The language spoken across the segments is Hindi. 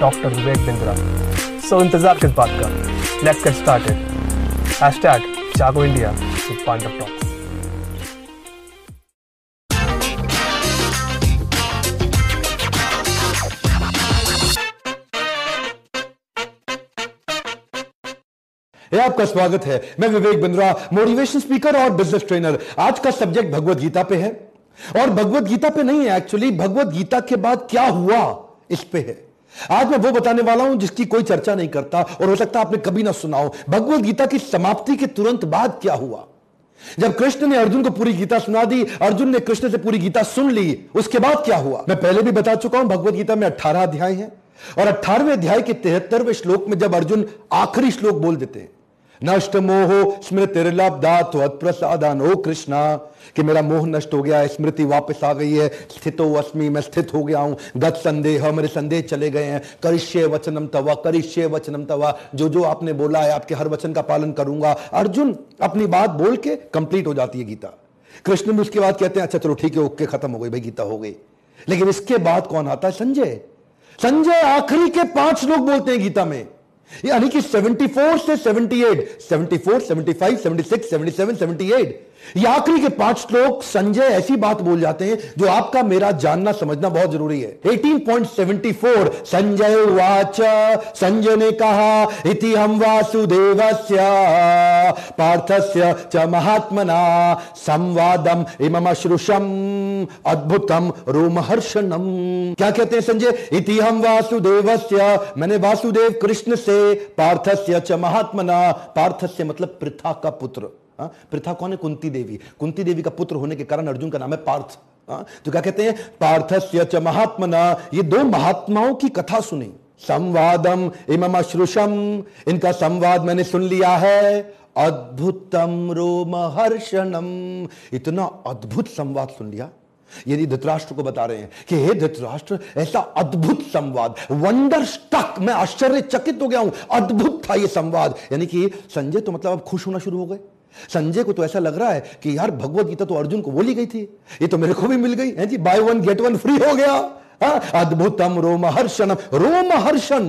doctor Vivek Bindra. So इंतज़ार किस बात का? Let's get started hashtag Jago India with Pandav talks ये आपका स्वागत है। मैं विवेक बिंद्रा मोटिवेशन स्पीकर और बिज़नेस ट्रेनर आज का सब्जेक्ट भगवत गीता पे है। और भगवत गीता पे नहीं है एक्चुअली भगवत गीता के बाद क्या हुआ इस पे है। आज मैं वो बताने वाला हूँ जिसकी कोई चर्चा नहीं करता, और हो सकता आपने कभी ना सुना हो, भगवत गीता की समाप्ति के तुरंत बाद क्या हुआ? जब कृष्ण ने अर्जुन को पूरी गीता सुना दी, अर्जुन ने कृष्ण से पूरी गीता सुन ली, उसके बाद क्या हुआ? मैं पहले भी बता चुका हूँ, भगवत गीता में अठारह अध्याय है, और अठारहवें अध्याय के तिहत्तरवें श्लोक में जब अर्जुन आखिरी श्लोक बोल देते हैं नष्ट मोह स्मृतिर्लब्धा प्रसादान ओ कृष्णा। कि मेरा मोह नष्ट हो गया है, स्मृति वापस आ गई है। स्थितो अस्मि, मैं स्थित हो गया हूँ। गत संदेह, मेरे संदेह चले गए हैं। करिष्य वचनम तवा, करिष्य वचनम तवा। जो जो आपने बोला है, आपके हर वचन का पालन करूँगा। अर्जुन अपनी बात बोल के कंप्लीट हो जाती है गीता। कृष्ण भी उसके बाद कहते हैं अच्छा चलो, ठीक है, ओके, खत्म हो गई भाई, गीता हो गई। लेकिन इसके बाद कौन आता है? संजय। संजय आखिरी के पाँच लोग बोलते हैं गीता में। यानी कि 74 से 78 74 75 76 77 78 ये आखिरी के पाँच श्लोक संजय ऐसी बात बोल जाते हैं जो आपका, मेरा जानना समझना बहुत ज़रूरी है। 18.74 संजय वाच। संजय ने कहा इति हम वासुदेव पार्थस्य च महात्मना, संवादम इमम श्रुषम, अद्भुतम रोमहर्षणम। क्या कहते हैं संजय? इति हम वासुदेव मैंने वासुदेव कृष्ण से, पार्थस्य च महात्मना, पार्थस्य मतलब पृथा का पुत्र। हाँ? प्रथा कौन है? कुंती देवी। कुंती देवी का पुत्र होने के कारण अर्जुन का नाम है पार्थ। हाँ? तो क्या कहते हैं? पार्थस्य च महात्मना। ये दो महात्माओं की कथा सुनी। संवादम इमम श्रुषम इनका संवाद मैंने सुन लिया है। अद्भुतम रोमहर्षणम इतना अद्भुत संवाद सुन लिया। यदि धृतराष्ट्र को बता रहे हैं कि हे धृतराष्ट्र, ऐसा अद्भुत संवाद वंडर स्टक मैं आश्चर्यचकित हो गया हूँ। अद्भुत था यह संवाद। यानी कि संजय तो मतलब अब खुश होना शुरू हो गए। संजय को तो ऐसा लग रहा है कि यार भगवत गीता तो अर्जुन को बोली गई थी। ये तो मेरे को भी मिल गई, है जी? Buy one get one free हो गया। हाँ? अद्भुतम रोमहर्षण रोमहर्षण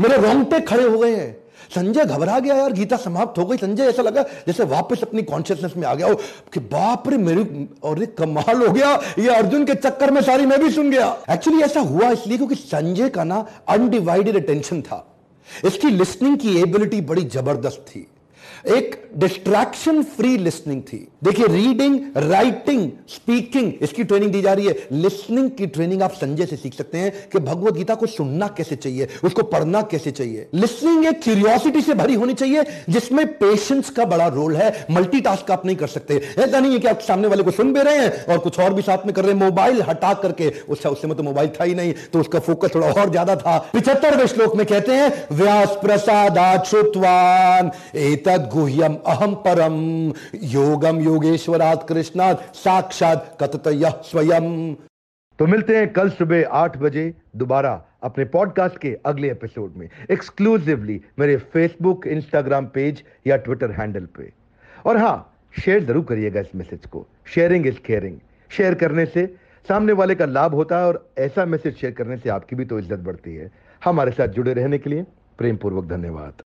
मेरे रोंगटे खड़े हो गए हैं। संजय घबरा गया यार, गीता समाप्त हो गई। संजय, ऐसा लगा जैसे वापस अपनी कॉन्शियसनेस में आ गया हो कि बाप रे, मेरी और कमाल हो गया। ये अर्जुन के चक्कर में सारी मैं भी सुन गया। एक्चुअली ऐसा हुआ इसलिए क्योंकि संजय का ना अनडिवाइडेड अटेंशन था। इसकी लिसनिंग की एबिलिटी बड़ी ज़बरदस्त थी। एक डिस्ट्रैक्शन फ्री लिसनिंग थी। देखिए रीडिंग राइटिंग स्पीकिंग इसकी ट्रेनिंग दी जा रही है। लिसनिंग की ट्रेनिंग आप संजय से सीख सकते हैं कि भगवत गीता को सुनना कैसे चाहिए, उसको पढ़ना कैसे चाहिए। लिसनिंग एक क्यूरियोसिटी से भरी होनी चाहिए, जिसमें पेशेंस का बड़ा रोल है। मल्टीटास्क आप नहीं कर सकते। ऐसा नहीं है कि आप सामने वाले को सुन भी रहे हैं और कुछ और भी साथ में कर रहे हैं। मोबाइल हटा करके उससे उससे में तो मोबाइल था ही नहीं तो उसका फोकस थोड़ा और ज़्यादा था। पिछहत्तरवें श्लोक में कहते हैं, व्यास प्रसाद श्रुतवान एतद गुह्यम अहम परम। योगम योगेश्वरात कृष्णात, साक्षात कथत स्वयं तो मिलते हैं कल सुबह आठ बजे दोबारा अपने पॉडकास्ट के अगले एपिसोड में। एक्सक्लूसिवली मेरे फेसबुक इंस्टाग्राम पेज या ट्विटर हैंडल पे। और हाँ शेयर ज़रूर करिएगा इस मैसेज को। शेयरिंग इज़ केयरिंग शेयर करने से सामने वाले का लाभ होता है और ऐसा मैसेज शेयर करने से आपकी भी तो इज़्ज़त बढ़ती है। हमारे साथ जुड़े रहने के लिए प्रेम पूर्वक धन्यवाद।